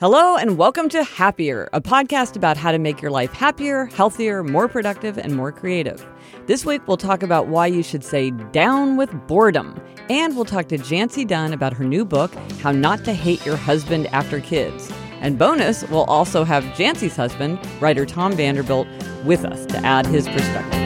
Hello, and welcome to Happier, a podcast about how to make your life happier, healthier, more productive, and more creative. This week, we'll talk about why you should say down with boredom. And we'll talk to Jancee Dunn about her new book, How Not to Hate Your Husband After Kids. And bonus, we'll also have Jancee's husband, writer Tom Vanderbilt, with us to add his perspective.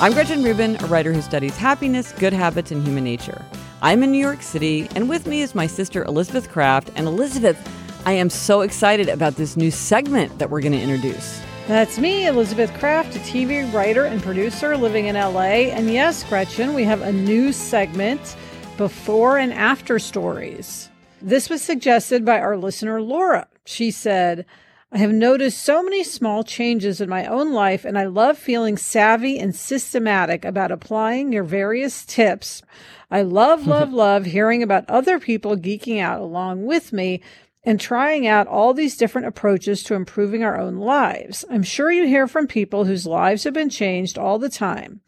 I'm Gretchen Rubin, a writer who studies happiness, good habits, and human nature. I'm in New York City, and with me is my sister Elizabeth Craft. And Elizabeth, I am so excited about this new segment that we're going to introduce. That's me, Elizabeth Craft, a TV writer and producer living in LA. And yes, Gretchen, we have a new segment before and after stories. This was suggested by our listener, Laura. She said, I have noticed so many small changes in my own life, and I love feeling savvy and systematic about applying your various tips. I love, love, love hearing about other people geeking out along with me and trying out all these different approaches to improving our own lives. I'm sure you hear from people whose lives have been changed all the time.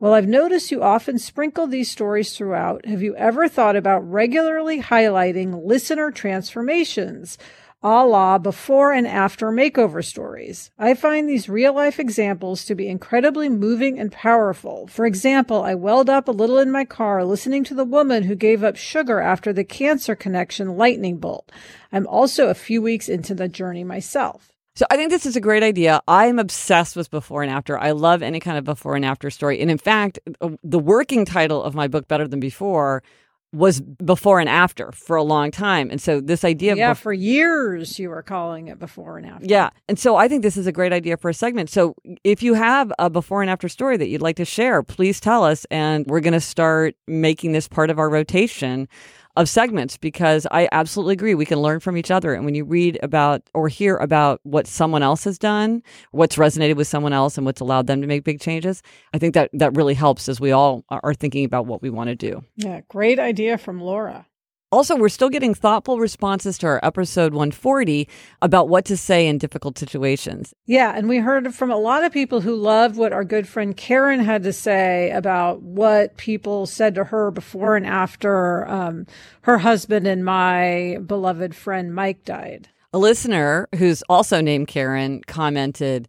Well, I've noticed you often sprinkle these stories throughout. Have you ever thought about regularly highlighting listener transformations? A la before and after makeover stories. I find these real life examples to be incredibly moving and powerful. For example, I welled up a little in my car listening to the woman who gave up sugar after the cancer connection lightning bolt. I'm also a few weeks into the journey myself. So I think this is a great idea. I'm obsessed with before and after. I love any kind of before and after story. And in fact, the working title of my book, Better Than Before, was before and after for a long time. And so this idea Yeah, for years you were calling it before and after. Yeah. And so I think this is a great idea for a segment. So if you have a before and after story that you'd like to share, please tell us and we're going to start making this part of our rotation of segments because I absolutely agree. We can learn from each other. And when you read about or hear about what someone else has done, what's resonated with someone else, and what's allowed them to make big changes, I think that that really helps as we all are thinking about what we want to do. Yeah, great idea from Laura. Also, we're still getting thoughtful responses to our episode 140 about what to say in difficult situations. Yeah, and we heard from a lot of people who loved what our good friend Karen had to say about what people said to her before and after um, her husband and my beloved friend Mike died. A listener who's also named Karen commented,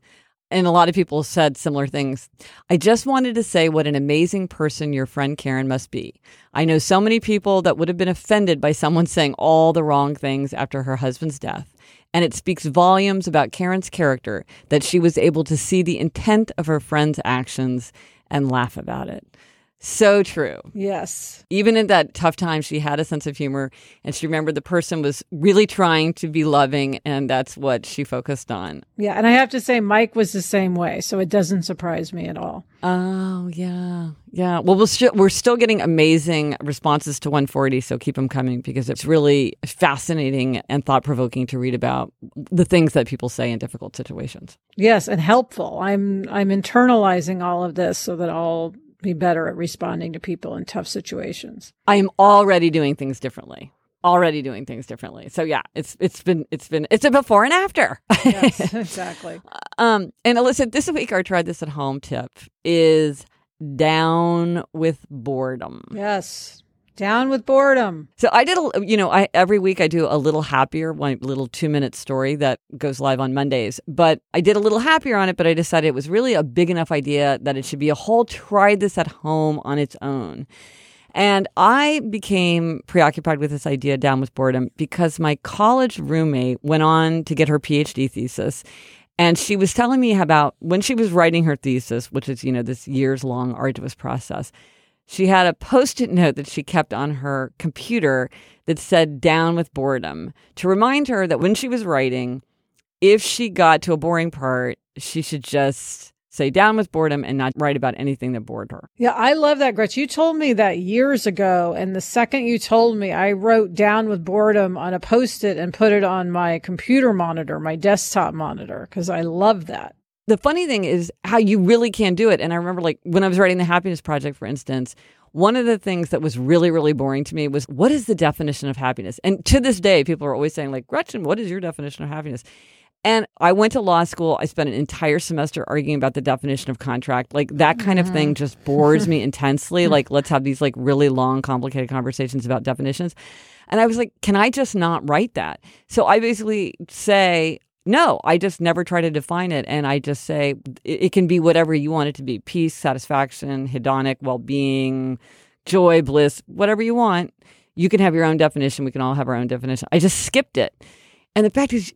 and a lot of people said similar things. I just wanted to say what an amazing person your friend Karen must be. I know so many people that would have been offended by someone saying all the wrong things after her husband's death. And it speaks volumes about Karen's character that she was able to see the intent of her friend's actions and laugh about it. So true. Yes. Even in that tough time, she had a sense of humor and she remembered the person was really trying to be loving, and that's what she focused on. Yeah. And I have to say, Mike was the same way. So it doesn't surprise me at all. Oh, yeah. Yeah. Well, we're still getting amazing responses to 140, so keep them coming because it's really fascinating and thought provoking to read about the things that people say in difficult situations. Yes, and helpful. I'm I'm internalizing all of this so that I'll be better at responding to people in tough situations. I am already doing things differently. Already doing things differently. So yeah, it's it's been it's been it's a before and after. Yes, exactly. um, and Alyssa, this week our tried this at home tip is down with boredom. Yes. Down with boredom. So I did, a, you know, I every week I do a little happier, one little two minute story that goes live on Mondays. But I did a little happier on it, but I decided it was really a big enough idea that it should be a whole try this at home on its own. And I became preoccupied with this idea down with boredom because my college roommate went on to get her PhD thesis. And she was telling me about when she was writing her thesis, which is, you know, this years long arduous process she had a post it note that she kept on her computer that said down with boredom to remind her that when she was writing, if she got to a boring part, she should just say down with boredom and not write about anything that bored her. Yeah, I love that, Gretch. You told me that years ago. And the second you told me, I wrote down with boredom on a post it and put it on my computer monitor, my desktop monitor, because I love that the funny thing is how you really can do it. And I remember, like, when I was writing the Happiness Project, for instance, one of the things that was really, really boring to me was what is the definition of happiness? And to this day, people are always saying, like, Gretchen, what is your definition of happiness? And I went to law school. I spent an entire semester arguing about the definition of contract. Like that kind of thing mm-hmm. just bores me intensely. Like, let's have these like really long, complicated conversations about definitions. And I was like, can I just not write that? So I basically say, no, I just never try to define it. And I just say it, can be whatever you want it to be peace, satisfaction, hedonic, well being, joy, bliss, whatever you want. You can have your own definition. We can all have our own definition. I just skipped it. And the fact is,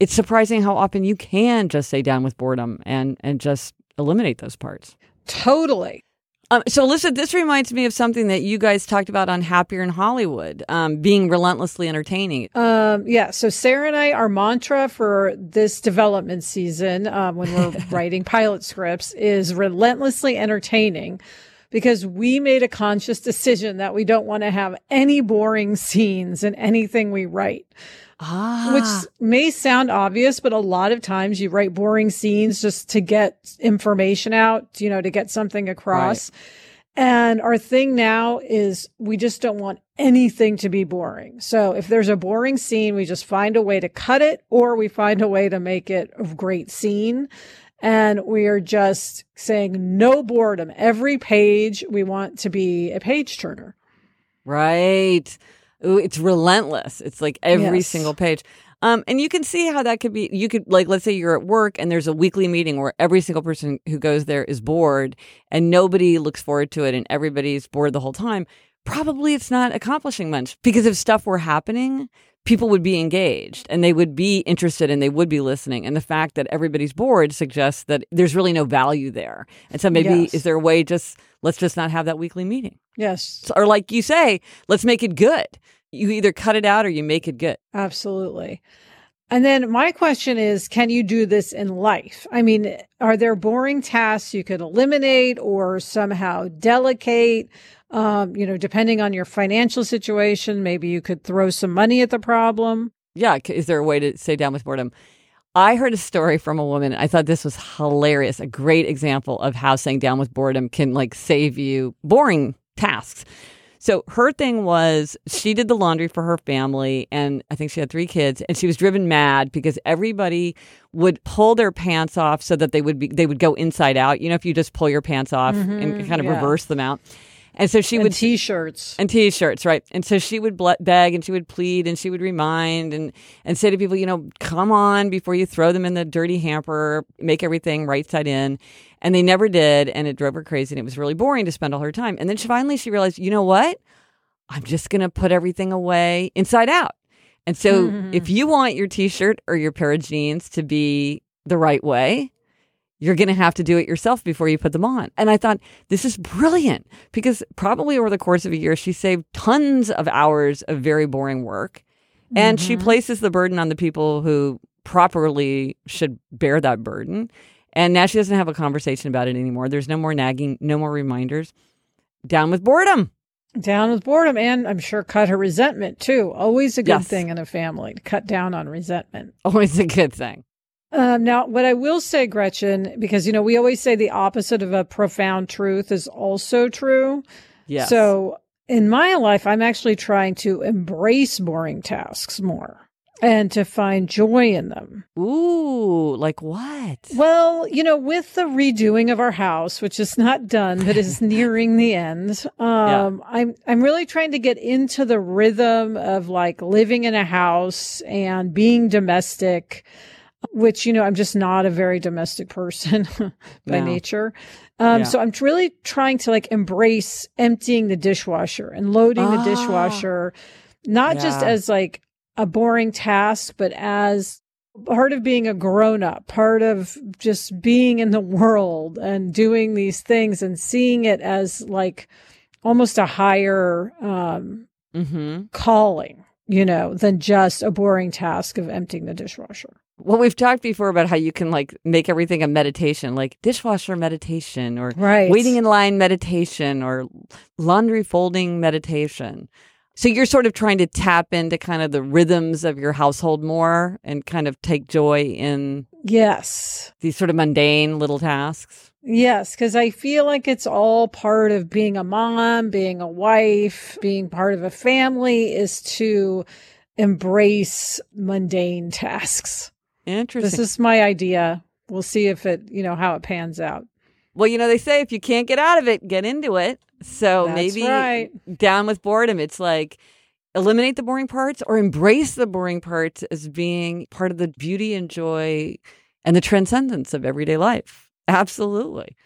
it's surprising how often you can just say down with boredom and and just eliminate those parts. Totally. Um, so, listen, this reminds me of something that you guys talked about on Happier in Hollywood, um, being relentlessly entertaining. Um, yeah. So, Sarah and I, our mantra for this development season, um, when we're writing pilot scripts, is relentlessly entertaining because we made a conscious decision that we don't want to have any boring scenes in anything we write. Ah. Which may sound obvious, but a lot of times you write boring scenes just to get information out, you know, to get something across. Right. And our thing now is we just don't want anything to be boring. So if there's a boring scene, we just find a way to cut it or we find a way to make it a great scene. And we are just saying no boredom. Every page we want to be a page turner. Right. It's relentless. It's like every yes. single page. Um, and you can see how that could be. You could like, let's say you're at work and there's a weekly meeting where every single person who goes there is bored and nobody looks forward to it and everybody's bored the whole time. Probably it's not accomplishing much because if stuff were happening, people would be engaged and they would be interested and they would be listening. And the fact that everybody's bored suggests that there's really no value there. And so maybe yes. is there a way just let's just not have that weekly meeting? Yes. Or like you say, let's make it good. You either cut it out or you make it good. Absolutely. And then my question is, can you do this in life? I mean, are there boring tasks you could eliminate or somehow delegate? Um, you know, depending on your financial situation, maybe you could throw some money at the problem. Yeah. Is there a way to stay down with boredom? I heard a story from a woman. I thought this was hilarious. A great example of how saying down with boredom can like save you boring tasks. So her thing was she did the laundry for her family, and I think she had three kids, and she was driven mad because everybody would pull their pants off so that they would be they would go inside out. You know, if you just pull your pants off mm-hmm, and kind of yeah. reverse them out. And so she and would t-shirts and t-shirts, right? And so she would beg and she would plead and she would remind and and say to people, you know, come on before you throw them in the dirty hamper, make everything right side in. And they never did, and it drove her crazy, and it was really boring to spend all her time. And then she finally she realized, you know what? I'm just going to put everything away inside out. And so mm-hmm. if you want your t-shirt or your pair of jeans to be the right way, you're going to have to do it yourself before you put them on. And I thought, this is brilliant because probably over the course of a year, she saved tons of hours of very boring work. And mm-hmm. she places the burden on the people who properly should bear that burden. And now she doesn't have a conversation about it anymore. There's no more nagging, no more reminders. Down with boredom. Down with boredom. And I'm sure cut her resentment too. Always a good yes. thing in a family to cut down on resentment. Always a good thing. Um, now, what I will say, Gretchen, because, you know, we always say the opposite of a profound truth is also true. Yeah. So in my life, I'm actually trying to embrace boring tasks more and to find joy in them. Ooh, like what? Well, you know, with the redoing of our house, which is not done but is nearing the end, um, yeah. I'm I'm really trying to get into the rhythm of like living in a house and being domestic which you know i'm just not a very domestic person by nature um, yeah. so i'm really trying to like embrace emptying the dishwasher and loading the ah. dishwasher not yeah. just as like a boring task but as part of being a grown up part of just being in the world and doing these things and seeing it as like almost a higher um, mm-hmm. calling you know than just a boring task of emptying the dishwasher well, we've talked before about how you can like make everything a meditation, like dishwasher meditation or right. waiting in line meditation or laundry folding meditation. So you're sort of trying to tap into kind of the rhythms of your household more and kind of take joy in yes, these sort of mundane little tasks. Yes, because I feel like it's all part of being a mom, being a wife, being part of a family is to embrace mundane tasks. Interesting. This is my idea. We'll see if it, you know, how it pans out. Well, you know, they say if you can't get out of it, get into it. So That's maybe right. down with boredom. It's like eliminate the boring parts or embrace the boring parts as being part of the beauty and joy and the transcendence of everyday life. Absolutely.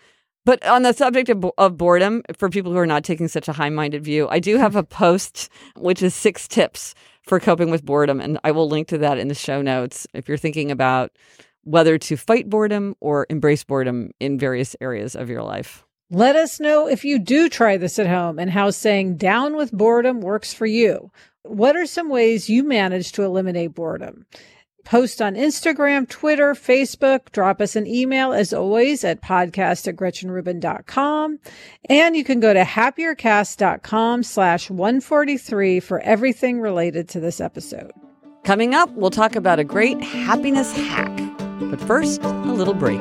But on the subject of, of boredom, for people who are not taking such a high minded view, I do have a post which is six tips for coping with boredom. And I will link to that in the show notes if you're thinking about whether to fight boredom or embrace boredom in various areas of your life. Let us know if you do try this at home and how saying down with boredom works for you. What are some ways you manage to eliminate boredom? Post on Instagram, Twitter, Facebook. Drop us an email as always at podcast at gretchenrubin.com. And you can go to happiercast.com slash 143 for everything related to this episode. Coming up, we'll talk about a great happiness hack. But first, a little break.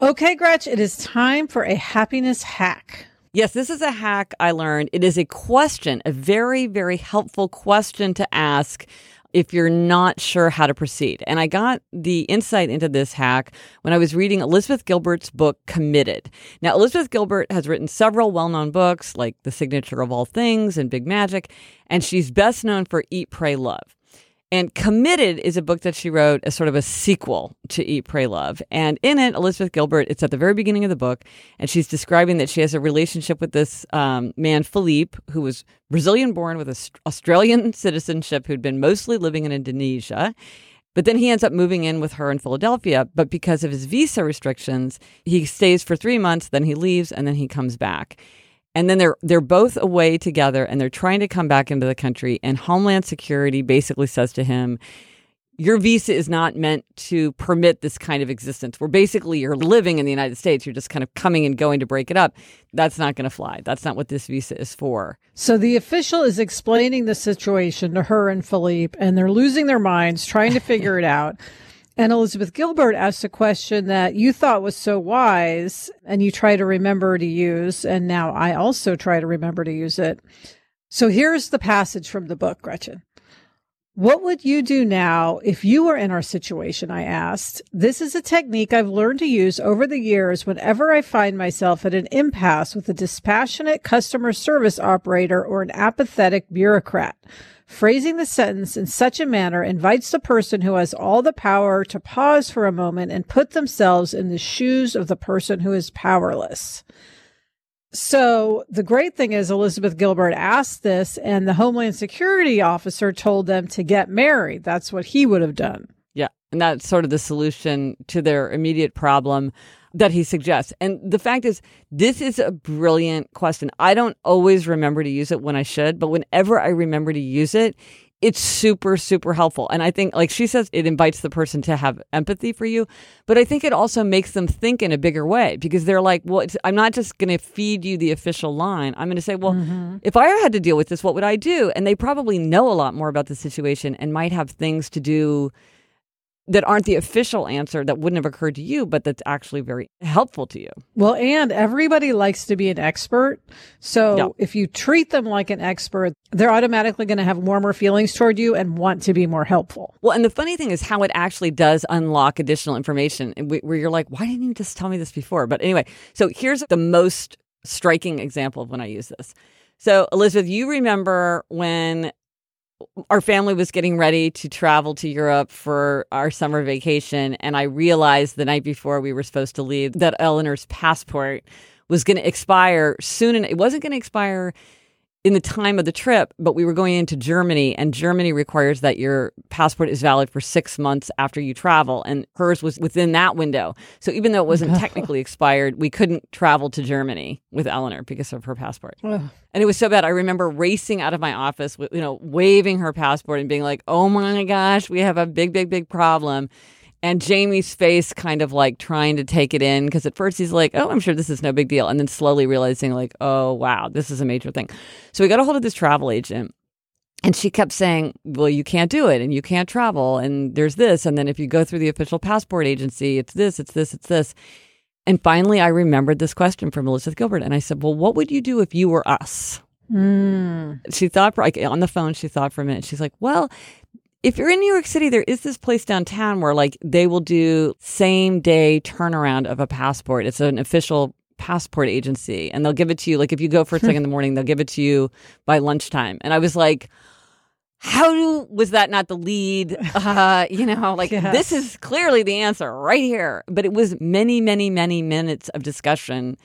Okay, Gretch, it is time for a happiness hack. Yes, this is a hack I learned. It is a question, a very, very helpful question to ask if you're not sure how to proceed. And I got the insight into this hack when I was reading Elizabeth Gilbert's book, Committed. Now, Elizabeth Gilbert has written several well known books like The Signature of All Things and Big Magic, and she's best known for Eat, Pray, Love. And Committed is a book that she wrote as sort of a sequel to Eat, Pray, Love. And in it, Elizabeth Gilbert, it's at the very beginning of the book, and she's describing that she has a relationship with this um, man, Philippe, who was Brazilian born with a Australian citizenship, who'd been mostly living in Indonesia. But then he ends up moving in with her in Philadelphia. But because of his visa restrictions, he stays for three months, then he leaves, and then he comes back. And then they're they're both away together and they're trying to come back into the country and Homeland Security basically says to him your visa is not meant to permit this kind of existence. Where basically you're living in the United States, you're just kind of coming and going to break it up. That's not going to fly. That's not what this visa is for. So the official is explaining the situation to her and Philippe, and they're losing their minds trying to figure it out. And Elizabeth Gilbert asked a question that you thought was so wise and you try to remember to use. And now I also try to remember to use it. So here's the passage from the book, Gretchen. What would you do now if you were in our situation? I asked. This is a technique I've learned to use over the years whenever I find myself at an impasse with a dispassionate customer service operator or an apathetic bureaucrat. Phrasing the sentence in such a manner invites the person who has all the power to pause for a moment and put themselves in the shoes of the person who is powerless. So the great thing is Elizabeth Gilbert asked this and the Homeland Security officer told them to get married. That's what he would have done. Yeah. And that's sort of the solution to their immediate problem that he suggests. And the fact is, this is a brilliant question. I don't always remember to use it when I should, but whenever I remember to use it, it's super, super helpful. And I think, like she says, it invites the person to have empathy for you. But I think it also makes them think in a bigger way because they're like, well, I'm not just going to feed you the official line. I'm going to say, well, mm-hmm. if I had to deal with this, what would I do? And they probably know a lot more about the situation and might have things to do that aren't the official answer that wouldn't have occurred to you, but that's actually very helpful to you. Well, and everybody likes to be an expert. So Yeah. if you treat them like an expert, they're automatically going to have warmer feelings toward you and want to be more helpful. Well, and the funny thing is how it actually does unlock additional information where you're like, why didn't you just tell me this before? But anyway, so here's the most striking example of when I use this. So, Elizabeth, you remember when our family was getting ready to travel to Europe for our summer vacation, and I realized the night before we were supposed to leave that Eleanor's passport was going to expire soon, and it wasn't going to expire in the time of the trip, but we were going into Germany, and Germany requires that your passport is valid for six months after you travel, and hers was within that window. So even though it wasn't oh, technically expired, we couldn't travel to Germany with Eleanor because of her passport. And it was so bad. I remember racing out of my office, you know, waving her passport and being like, "Oh my gosh, we have a big, big, big problem." And Jamie's face kind of like trying to take it in because at first he's like, "Oh, I'm sure this is no big deal," and then slowly realizing like, "Oh wow, this is a major thing." So we got a hold of this travel agent. And she kept saying, Well, you can't do it and you can't travel. And there's this. And then if you go through the official passport agency, it's this, it's this, it's this. And finally, I remembered this question from Elizabeth Gilbert. And I said, Well, what would you do if you were us? Mm. She thought, like, on the phone, she thought for a minute. She's like, Well, if you're in New York City, there is this place downtown where like they will do same day turnaround of a passport. It's an official passport agency and they'll give it to you. Like if you go first thing in the morning, they'll give it to you by lunchtime. And I was like, how do, was that not the lead? Uh, you know, like Yes. this is clearly the answer right here. But it was many, many, many minutes of discussion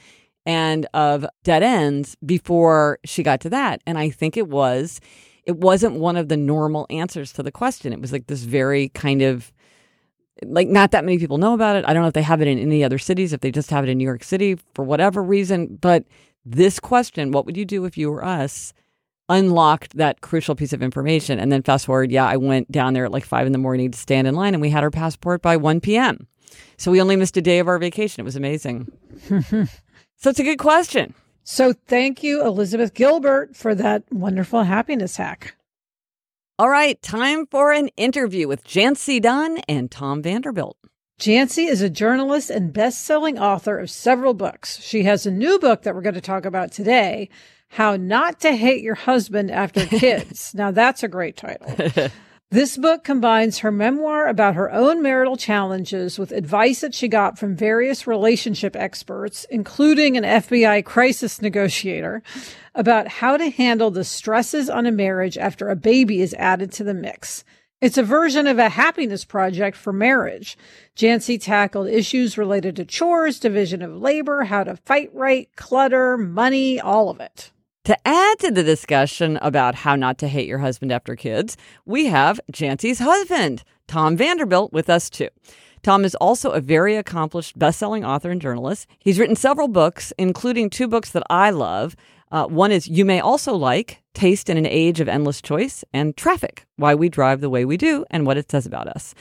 and of dead ends before she got to that. And I think it was, it wasn't one of the normal answers to the question. It was like this very kind of, like not that many people know about it. I don't know if they have it in any other cities, if they just have it in New York City for whatever reason. But this question, what would you do if you were us? Unlocked that crucial piece of information. And then fast forward, yeah, I went down there at like five in the morning to stand in line and we had our passport by 1 p.m. So we only missed a day of our vacation. It was amazing. so it's a good question. So thank you, Elizabeth Gilbert, for that wonderful happiness hack. All right, time for an interview with Jancee Dunn and Tom Vanderbilt. Jancee is a journalist and best-selling author of several books. She has a new book that we're going to talk about today, How Not to Hate Your Husband After Kids. now that's a great title. This book combines her memoir about her own marital challenges with advice that she got from various relationship experts, including an FBI crisis negotiator, about how to handle the stresses on a marriage after a baby is added to the mix. It's a version of a happiness project for marriage. Jancee tackled issues related to chores, division of labor, how to fight right, clutter, money, all of it. To add to the discussion about how not to hate your husband after kids, we have Jancee's husband, Tom Vanderbilt, with us too. Tom is also a very accomplished best-selling author and journalist. He's written several books, including two books that I love. Uh, one is You May Also Like Taste in an Age of Endless Choice and Traffic Why We Drive the Way We Do and What It Says About Us.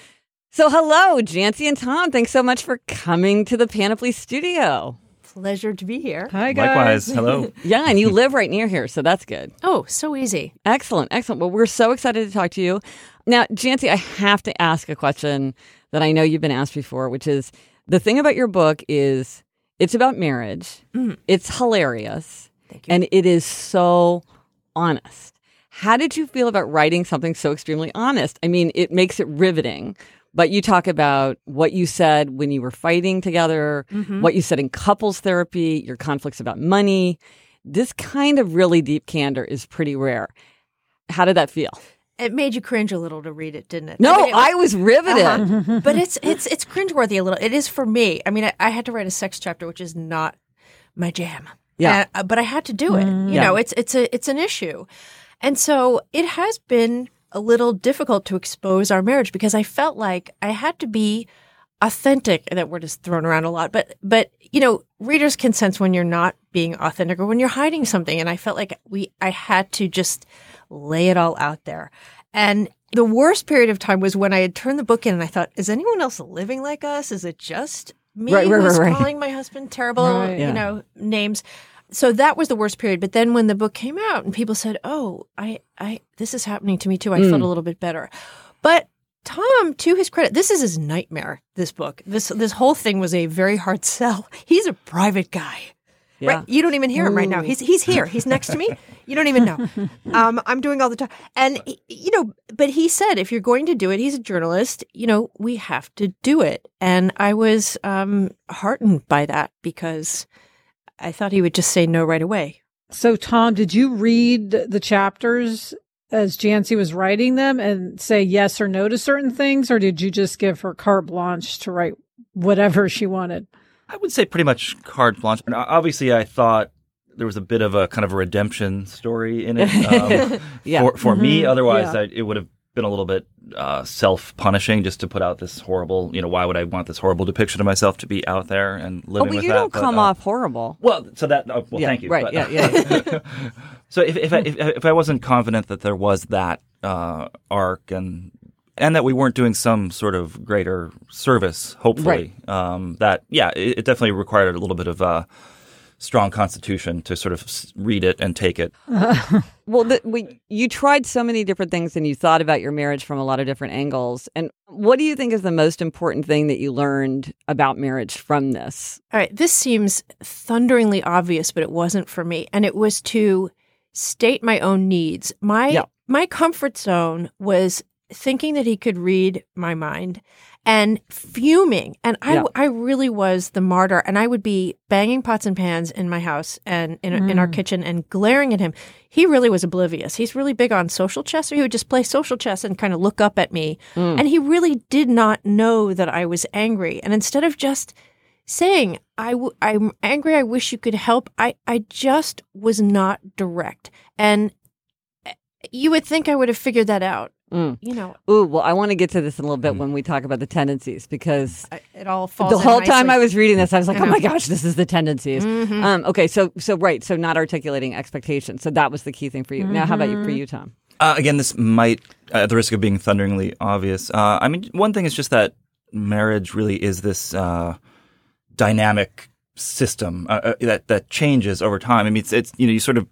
So, hello, Jancee and Tom. Thanks so much for coming to the Panoply studio. Pleasure to be here. Hi, guys. Likewise. Hello. Yeah, and you live right near here, so that's good. Oh, so easy. Excellent, excellent. Well, we're so excited to talk to you. Now, Jancee, I have to ask a question that I know you've been asked before, which is the thing about your book is it's about marriage. Mm. It's hilarious. Thank you. And it is so honest. How did you feel about writing something so extremely honest? I mean, it makes it riveting, but you talk about what you said when you were fighting together, what you said in couples therapy, your conflicts about money. This kind of really deep candor is pretty rare. How did that feel? It made you cringe a little to read it, didn't it? No, mean, it- I was riveted. uh-huh. but it's it's it's cringeworthy a little. It is for me. I mean, I, I had to write a sex chapter, which is not my jam. Yeah. Uh, but I had to do it. You Yeah. know, it's it's a it's an issue, and so it has been a little difficult to expose our marriage because I felt like I had to be authentic. That word is thrown around a lot, but but you know, readers can sense when you're not being authentic or when you're hiding something. And I felt like we I had to just lay it all out there. And the worst period of time was when I had turned the book in and I thought, is anyone else living like us? Is it just me Right, right, who's right, right. calling my husband terrible, Right. Yeah. you know, names? So that was the worst period. But then when the book came out and people said, "Oh, I, I, this is happening to me too," I Mm. felt a little bit better. But Tom, to his credit, this is his nightmare. This book, this this whole thing was a very hard sell. He's a private guy. Yeah. Right? You don't even hear him right now. He's he's here. He's next to me. You don't even know. Um, I'm doing all the time, and you know. But he said, if you're going to do it, he's a journalist. You know, we have to do it. And I was um, heartened by that because I thought he would just say no right away. So, Tom, did you read the chapters as Jancee was writing them and say yes or no to certain things, or did you just give her carte blanche to write whatever she wanted? I would say pretty much carte blanche. And obviously, I thought there was a bit of a kind of a redemption story in it um, Yeah. for, for me. Mhm. Otherwise, Yeah. I, it would have been a little bit uh, self punishing just to put out this horrible, you know, why would I want this horrible depiction of myself to be out there and Oh, living but with you that? don't But, come uh, off horrible. Well, so that, oh, well, Yeah, thank you. right, but, yeah, uh, so if, if, I, if, if I wasn't confident that there was that uh, arc and and that we weren't doing some sort of greater service, hopefully, um, that yeah, it, it definitely required a little bit of uh, strong constitution to sort of read it and take it. Well, the, we, you tried so many different things and you thought about your marriage from a lot of different angles. And what do you think is the most important thing that you learned about marriage from this? All right, this seems thunderingly obvious, but it wasn't for me. And it was to state my own needs. My Yeah. my comfort zone was thinking that he could read my mind and fuming. And I, Yeah. I really was the martyr. And I would be banging pots and pans in my house and in, in our kitchen and glaring at him. He really was oblivious. He's really big on social chess, or he would just play social chess and kind of look up at me. And he really did not know that I was angry. And instead of just saying I w- I'm angry. I wish you could help. I I just was not direct, and eh, you would think I would have figured that out. Mm. You know, Ooh, well, I want to get to this in a little bit when we talk about the tendencies because I, it all falls. the whole time. I was reading this, I was like, I "Oh my gosh, this is the tendencies." Mhm. Um, okay, so so right, so not articulating expectations. So that was the key thing for you. Now, how about you for you, Tom? Uh, again, this might, at the risk of being thunderingly obvious, uh, I mean, one thing is just that marriage really is this uh, dynamic system uh, uh, that that changes over time. I mean, it's, it's you know, you sort of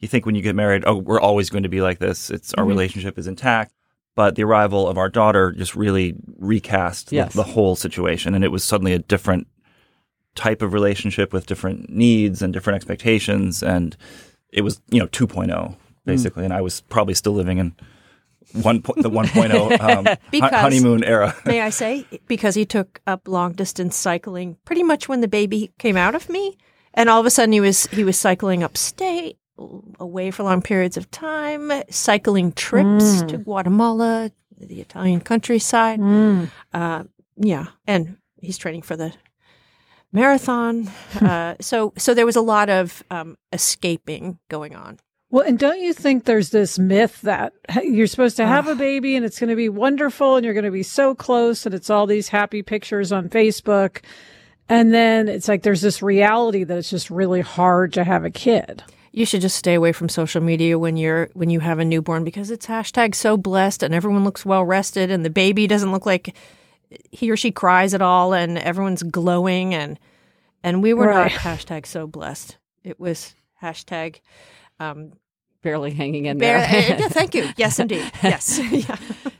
you think when you get married, oh, we're always going to be like this. It's our relationship is intact. But the arrival of our daughter just really recast the- Yes. the, whole situation, and it was suddenly a different type of relationship with different needs and different expectations, and it was you know 2.0 basically, and I was probably still living in one po- the 1.0 um, Because- honeymoon era. May I say because he took up long distance cycling pretty much when the baby came out of me, and all of a sudden he was he was cycling upstate, away for long periods of time, cycling trips to Guatemala, the Italian countryside. Uh, yeah, and he's training for the marathon. uh, so so there was a lot of um, escaping going on. Well, and don't you think there's this myth that you're supposed to have a baby and it's going to be wonderful and you're going to be so close and it's all these happy pictures on Facebook. And then it's like there's this reality that it's just really hard to have a kid. You should just stay away from social media when you're when you have a newborn because it's hashtag so blessed and everyone looks well rested and the baby doesn't look like he or she cries at all and everyone's glowing and and we were Right. not hashtag so blessed. It was hashtag um Barely hanging in there. yeah, thank you. Yes indeed. Yes. yeah.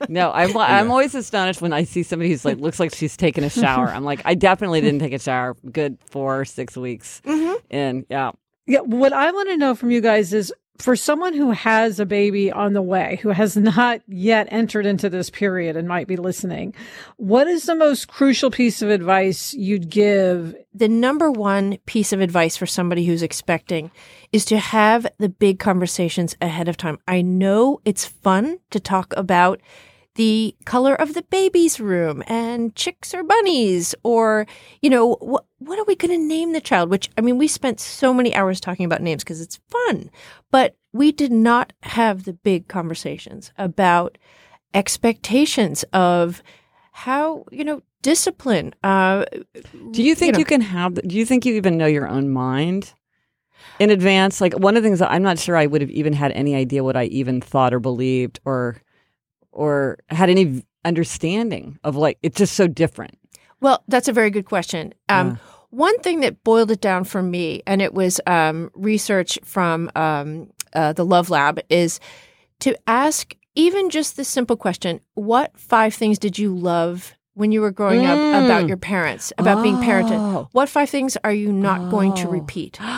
No, I'm I'm always astonished when I see somebody who's like looks like she's taken a shower. I'm like, I definitely didn't take a shower. Good four six weeks in. Yeah, Yeah. What I want to know from you guys is for someone who has a baby on the way, who has not yet entered into this period and might be listening, what is the most crucial piece of advice you'd give? the number one piece of advice for somebody who's expecting is to have the big conversations ahead of time. I know it's fun to talk about the color of the baby's room and chicks or bunnies or you know what what are we going to name the child which i mean we spent so many hours talking about names because it's fun but we did not have the big conversations about expectations of how you know discipline uh Do you think know. you, can have? Do you think you even know your own mind in advance? Like one of the things that I'm not sure I would have even had any idea what I even thought or believed or or had any understanding of like it's just so different. Well, that's a very good question. Um, One thing that boiled it down for me, and it was um, research from um, uh, the Love Lab, is to ask even just the simple question what five things did you love when you were growing up Mm. about your parents, about being parented? Oh. What five things are you not going to Oh. repeat?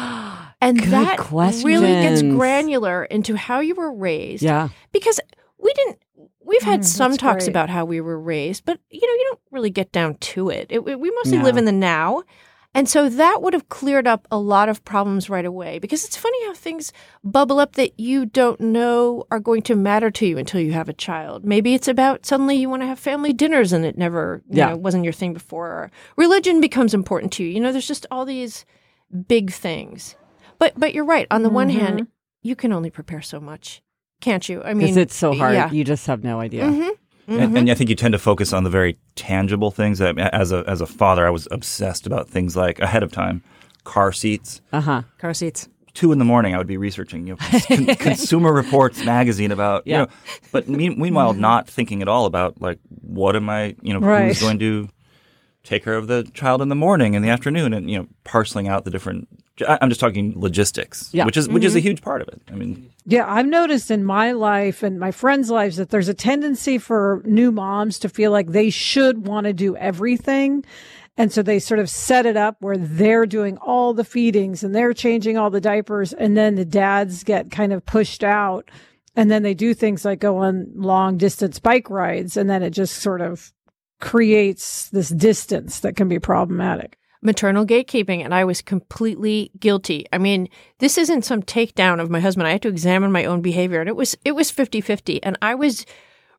And Good that really gets granular into how you were raised. Yeah. Because we didn't, we've had Mm, some talks great. about how we were raised, but you know, you don't really get down to it. it we mostly No. live in the now. And so that would have cleared up a lot of problems right away because it's funny how things bubble up that you don't know are going to matter to you until you have a child. Maybe it's about suddenly you want to have family dinners and it never you Yeah. know, wasn't your thing before. Or religion becomes important to you. You know, there's just all these big things. But but you're right. On the one Mhm. hand, you can only prepare so much, can't you? I mean, it's so hard. Yeah. You just have no idea. Mhm. And, and I think you tend to focus on the very tangible things. That, as a as a father, I was obsessed about things like ahead of time, car seats. Uh huh. Car seats. Two in the morning, I would be researching, you know, con- Consumer Reports magazine about, Yeah. you know, but mean, meanwhile, not thinking at all about like what am I, you know, Right. who's going to take care of the child in the morning and the afternoon, and you know, parceling out the different. I'm just talking logistics, Yeah. which is which is a mm-hmm. huge part of it. I mean, Yeah, I've noticed in my life and my friends' lives that there's a tendency for new moms to feel like they should want to do everything. And so they sort of set it up where they're doing all the feedings and they're changing all the diapers. And then the dads get kind of pushed out. And then they do things like go on long distance bike rides. And then it just sort of creates this distance that can be problematic. maternal gatekeeping and I was completely guilty. I mean, this isn't some takedown of my husband. I had to examine my own behavior and it was it was 50-50 and I was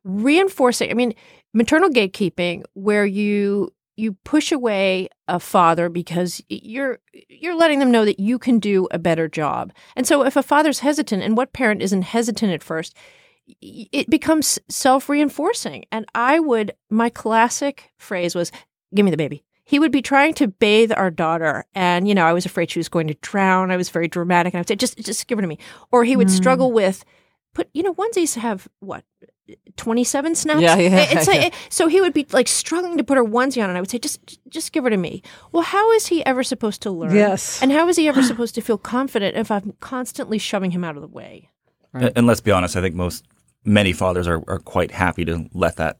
reinforcing I mean, maternal gatekeeping where you you push away a father because you're you're letting them know that you can do a better job. And so if a father's hesitant and what parent isn't hesitant at first, it becomes self-reinforcing. And I would my classic phrase was give me the baby he would be trying to bathe our daughter and you know i was afraid she was going to drown i was very dramatic and i would say just just give her to me or he would Mm. struggle with put you know onesies have what 27 snaps Yeah, yeah, it's yeah. like so he would be like struggling to put her onesie on and i would say just just give her to me well how is he ever supposed to learn Yes. and how is he ever supposed to feel confident if i'm constantly shoving him out of the way Right. and let's be honest, I think most many fathers are, are quite happy to let that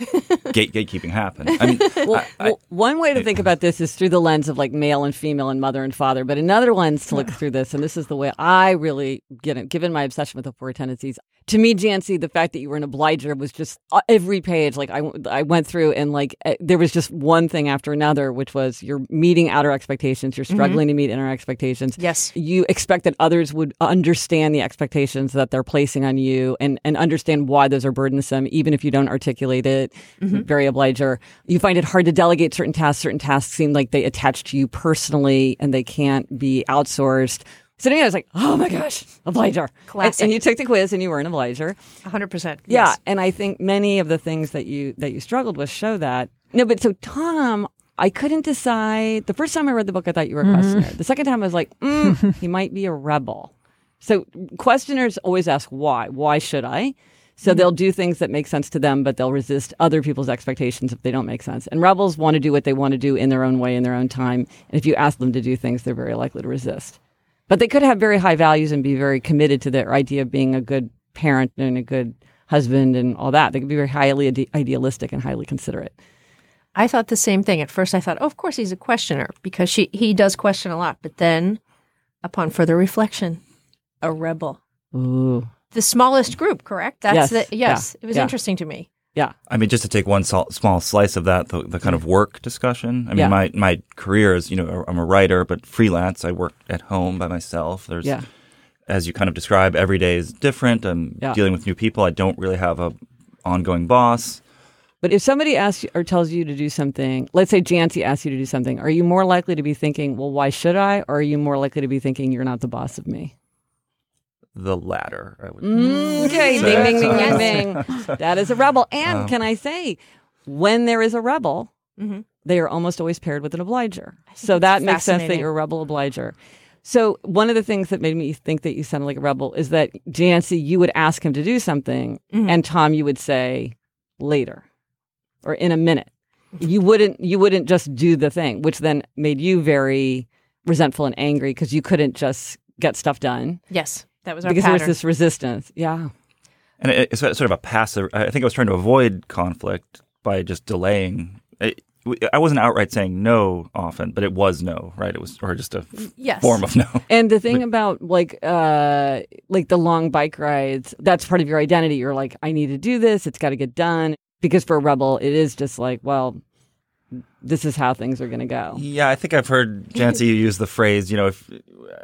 gate gatekeeping happen. I mean, Well, I- I- well, one way to think about this is through the lens of like male and female and mother and father, but another lens to look through this, and this is the way I really get it, given my obsession with the four tendencies. To me, Jancee, the fact that you were an obliger was just uh, every page. Like I, I went through and like uh, there was just one thing after another, which was you're meeting outer expectations, you're struggling to meet inner expectations. yes You expect that others would understand the expectations that they're placing on you and, and understand why those are burdensome, even if you don't articulate it. Very obliger. You find it hard to delegate certain tasks. Certain tasks seem like they attach to you personally and they can't be outsourced. So then I was like, oh my gosh, obliger. And- Classic. And, you took the quiz and you were an obliger. 100% Yeah, yes. and I think many of the things that you that you struggled with show that. No, but so Tom, I couldn't decide. The first time I read the book, I thought you were a questioner. The second time, I was like, mm, he might be a rebel. So questioners always ask why. Why should I? So they'll do things that make sense to them, but they'll resist other people's expectations if they don't make sense. And rebels want to do what they want to do in their own way, in their own time. And if you ask them to do things, they're very likely to resist. But they could have very high values and be very committed to their idea of being a good parent and a good husband and all that. They could be very highly ide- idealistic and highly considerate. I thought the same thing. At first, I thought, oh, of course, he's a questioner because she he does question a lot. But then, upon further reflection, a rebel. Ooh. The smallest group, correct? That's Yes. the yes. Yeah. It was Yeah. interesting to me. Yeah. I mean, just to take one sol- small slice of that, the, the kind of work discussion. I mean, Yeah. my my career is, you know, I'm a writer, but freelance. I work at home by myself. There's, Yeah. as you kind of describe, every day is different. I'm Yeah. dealing with new people. I don't really have a ongoing boss. But if somebody asks you or tells you to do something, let's say Jancee asks you to do something, are you more likely to be thinking, well, why should I? Or are you more likely to be thinking, you're not the boss of me? The latter, I would. Mm, Okay, So- ding, ding, ding, ding, ding. That is a rebel. And can I say, when there is a rebel, Mhm. they are almost always paired with an obliger. So that makes sense that you're a rebel obliger. So one of the things that made me think that you sounded like a rebel is that Jancee, you would ask him to do something, Mhm. and Tom, you would say later or in a minute. You wouldn't you wouldn't just do the thing, which then made you very resentful and angry because you couldn't just get stuff done Yes, that was our because pattern. there was this resistance. Yeah. and it, it's sort of a passive. I think I was trying to avoid conflict by just delaying. It, I wasn't outright saying no often, but it was no, right? It was or just a Yes. form of no. And the thing about like uh like the long bike rides, that's part of your identity. You're like, I need to do this, it's gotta get done. Because for a rebel, it is just like, well, this is how things are gonna go. Yeah, I think I've heard Jancee use the phrase, you know, if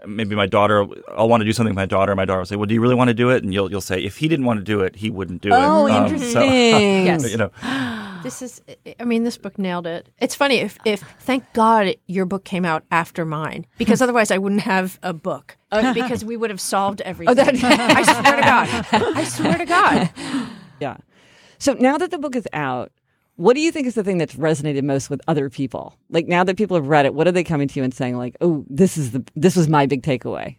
maybe my daughter, I'll want to do something with my daughter, my daughter will say, "Well, do you really want to do it?" And you'll you'll say, if he didn't want to do it, he wouldn't do Oh, it. Um, interesting. so, Yes. you know, This is, I mean, this book nailed it. It's funny if, if thank God your book came out after mine, because otherwise I wouldn't have a book because we would have solved everything. Oh, I swear to God. I swear to God. Yeah. So now that the book is out, what do you think is the thing that's resonated most with other people? Like now that people have read it, what are they coming to you and saying like, "Oh, this is the this was my big takeaway."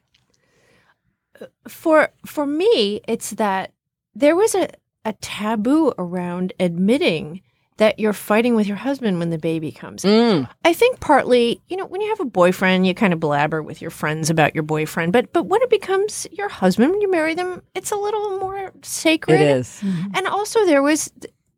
For for me, it's that there was a, a taboo around admitting that you're fighting with your husband when the baby comes. Mm. I think partly, you know, when you have a boyfriend, you kind of blabber with your friends about your boyfriend, but but when it becomes your husband, when you marry them, it's a little more sacred. It is. And also there was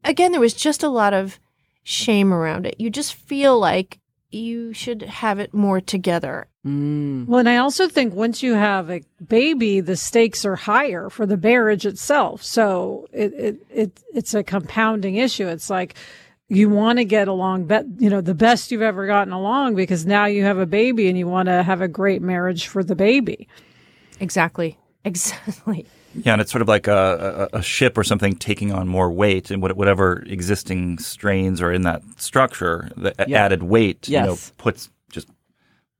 again there was just a lot of shame around it. You just feel like you should have it more together. Mm. Well, and I also think once you have a baby, the stakes are higher for the marriage itself. So it, it, it it's a compounding issue. It's like you want to get along, be, you know, the best you've ever gotten along because now you have a baby and you want to have a great marriage for the baby. Exactly. Exactly. Yeah, and it's sort of like a, a, a ship or something taking on more weight, and what- whatever existing strains are in that structure, the Yeah. added weight, you know, puts just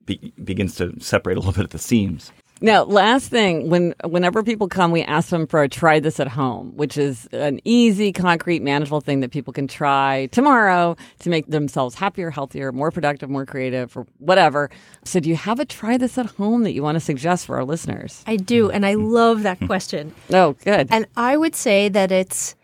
be, begins to separate a little bit at the seams. Now, last thing, when whenever people come, we ask them for a try this at home, which is an easy, concrete, manageable thing that people can try tomorrow to make themselves happier, healthier, more productive, more creative, or whatever. So, do you have a try this at home that you want to suggest for our listeners? I do and I love that question. Oh, good. And I would say that it's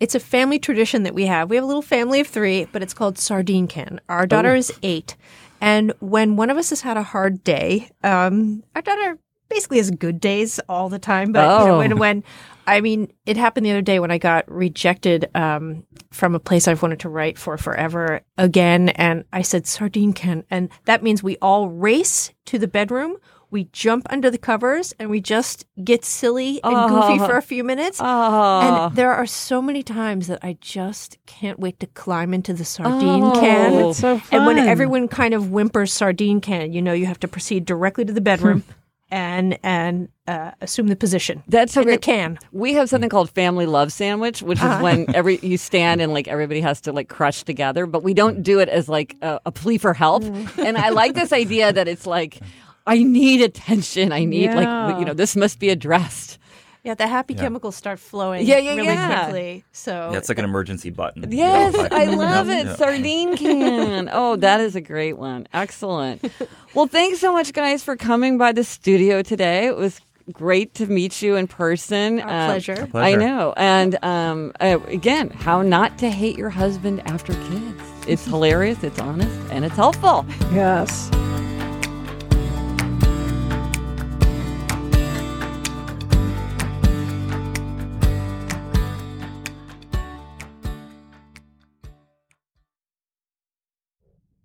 it's a family tradition that we have. We have a little family of three, but it's called sardine can. Our daughter oh. is eight, and when one of us has had a hard day, um, our daughter basically has good days all the time. But you know, Oh. when when I mean, it happened the other day when I got rejected um, from a place I've wanted to write for forever again, and I said sardine can, and that means we all race to the bedroom. We jump under the covers and we just get silly and goofy Oh. for a few minutes. oh, And there are so many times that I just can't wait to climb into the sardine Oh. can. So And when everyone kind of whimpers sardine can, you know you have to proceed directly to the bedroom and and uh, assume the position. That's so in the great. can. We have something called family love sandwich, which is when every you stand and like everybody has to like crush together, but we don't do it as like a, a plea for help. and I like this idea that it's like I need attention. I need like you know this must be addressed. Yeah, the happy chemicals start flowing Yeah, yeah, really yeah. quickly. So Yeah, it's like an emergency button. Yes, I love it. Yeah. Sardine can. Oh, that is a great one. Excellent. Well, thanks so much, guys, for coming by the studio today. It was great to meet you in person. Our Uh, pleasure. I know. And um, uh, again, how not to hate your husband after kids. It's hilarious, it's honest, and it's helpful. Yes.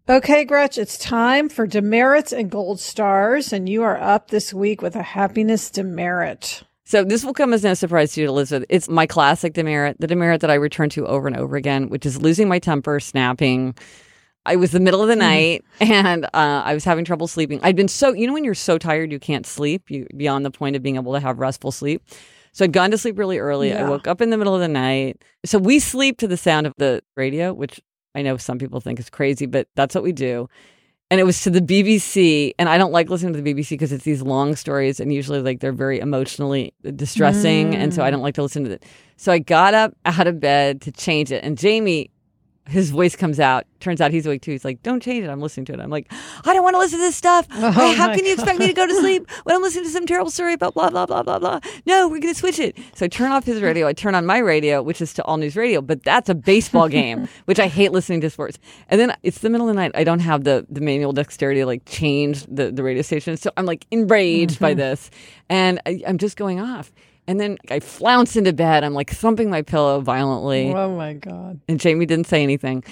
Okay, Gretch, it's time for demerits and gold stars, and you are up this week with a happiness demerit. So this will come as no surprise to you, Elizabeth. It's my classic demerit, the demerit that I return to over and over again, which is losing my temper, snapping. I was the middle of the night and uh, I was having trouble sleeping. I'd been so, you know, when you're so tired you can't sleep, you beyond the point of being able to have restful sleep. So I'd gone to sleep really early. I woke up in the middle of the night. So we sleep to the sound of the radio, which I know some people think it's crazy, but that's what we do. And it was to the BBC, and I don't like listening to the BBC because it's these long stories, and usually like they're very emotionally distressing, and so I mm. don't like to listen to it. So I got up out of bed to change it, and Jamie, his voice comes out. turns out he's awake too. He's like, "Don't change it. I'm listening to it." I'm like, "I don't want to listen to this stuff. Oh, How can you expect me to go to sleep when I'm listening to some terrible story about blah blah blah blah blah?" No, we're gonna switch it. So I turn off his radio. I turn on my radio, which is to All News Radio, but that's a baseball game, which I hate listening to sports. And then it's the middle of the night. I don't have the the manual dexterity to like change the the radio station, so I'm like enraged by mm-hmm. this, and I, I'm just going off. And then I flounce into bed. I'm like thumping my pillow violently. Oh my God. And Jamie didn't say anything.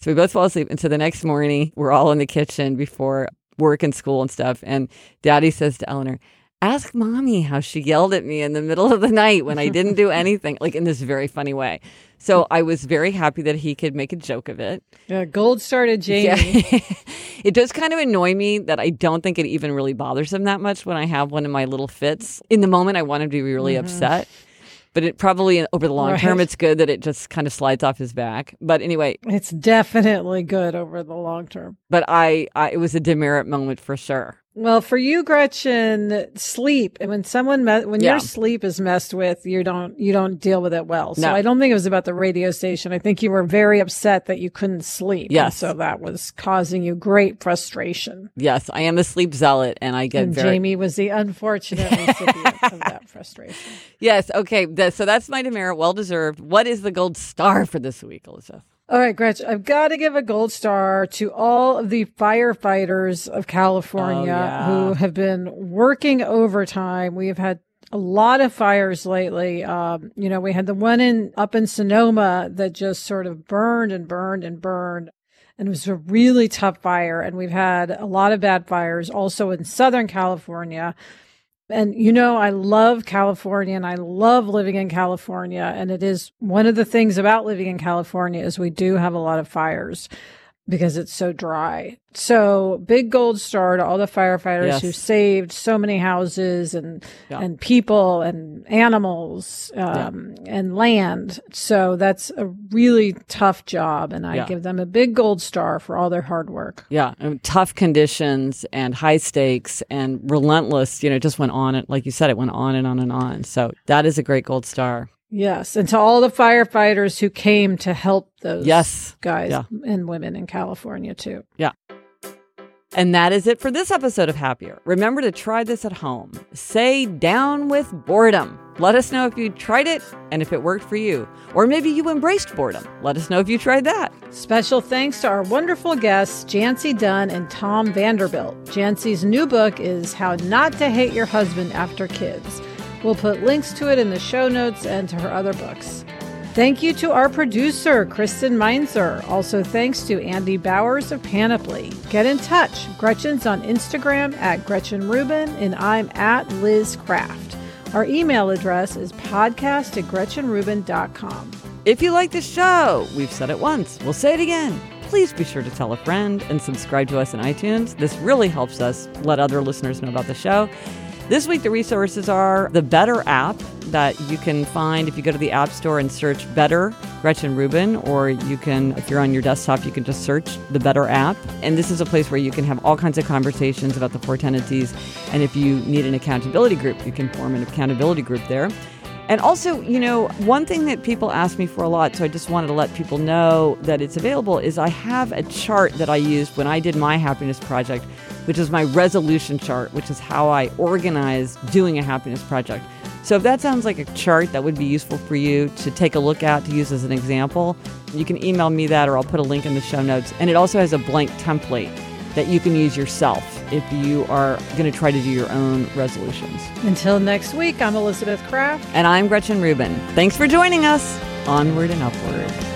So we both fall asleep. And so the next morning, we're all in the kitchen before work and school and stuff. And daddy says to Eleanor, Ask mommy how she yelled at me in the middle of the night when I didn't do anything, like in this very funny way. So I was very happy that he could make a joke of it. Yeah, gold star to Jamie. Yeah. it does kind of annoy me that I don't think it even really bothers him that much when I have one of my little fits. In the moment, I want him to be really mm-hmm. upset. But it probably over the long term, it's good that it just kind of slides off his back. But anyway, It's definitely good over the long term. but I, I it was a demerit moment for sure. Well, for you, Gretchen, sleep. And when someone, me- when Yeah. your sleep is messed with, you don't, you don't deal with it well. So No. I don't think it was about the radio station. I think you were very upset that you couldn't sleep. Yes. so that was causing you great frustration. Yes, I am a sleep zealot, and I get And very Jamie was the unfortunate recipient of that frustration. yes. Okay, so that's my demerit, well deserved. What is the gold star for this week, Elizabeth? All right, Gretchen, I've got to give a gold star to all of the firefighters of California Oh, yeah. who have been working overtime. We have had a lot of fires lately. Um, you know, we had the one in up in Sonoma that just sort of burned and burned and burned. And it was a really tough fire. And we've had a lot of bad fires also in Southern California. And you know, I love California and I love living in California. And it is one of the things about living in California is we do have a lot of fires because it's so dry. So big gold star to all the firefighters Yes. who saved so many houses and, Yeah. and people and animals, um, and land. So that's a really tough job. And I Yeah. give them a big gold star for all their hard work. Yeah, and tough conditions and high stakes and relentless. You know, it just went on. and Like you said, it went on and on and on. So that is a great gold star. Yes, and to all the firefighters who came to help those Yes. guys Yeah. and women in California too. Yeah. And that is it for this episode of Happier. Remember to try this at home. Say down with boredom. Let us know if you tried it and if it worked for you. Or maybe you embraced boredom. Let us know if you tried that. Special thanks to our wonderful guests, Jancee Dunn and Tom Vanderbilt. Jancee's new book is How Not to Hate Your Husband After Kids. We'll put links to it in the show notes and to her other books. Thank you to our producer, Kristen Meinzer. Also, thanks to Andy Bowers of Panoply. Get in touch. Gretchen's on Instagram at Gretchen Rubin, and I'm at Liz Craft. Our email address is podcast at gretchenrubin.com. If you like the show, we've said it once, we'll say it again. Please be sure to tell a friend and subscribe to us in iTunes. This really helps us let other listeners know about the show. This week, the resources are the Better app that you can find if you go to the App Store and search Better Gretchen Rubin, or you can, if you're on your desktop, you can just search the Better app. And this is a place where you can have all kinds of conversations about the four tendencies. And if you need an accountability group, you can form an accountability group there. And also, you know, one thing that people ask me for a lot, so I just wanted to let people know that it's available, is I have a chart that I used when I did my happiness project, which is my resolution chart, which is how I organize doing a happiness project. So if that sounds like a chart that would be useful for you to take a look at to use as an example, you can email me that or I'll put a link in the show notes. And it also has a blank template that you can use yourself if you are going to try to do your own resolutions. Until next week, I'm Elizabeth Craft. And I'm Gretchen Rubin. Thanks for joining us. Onward and upward.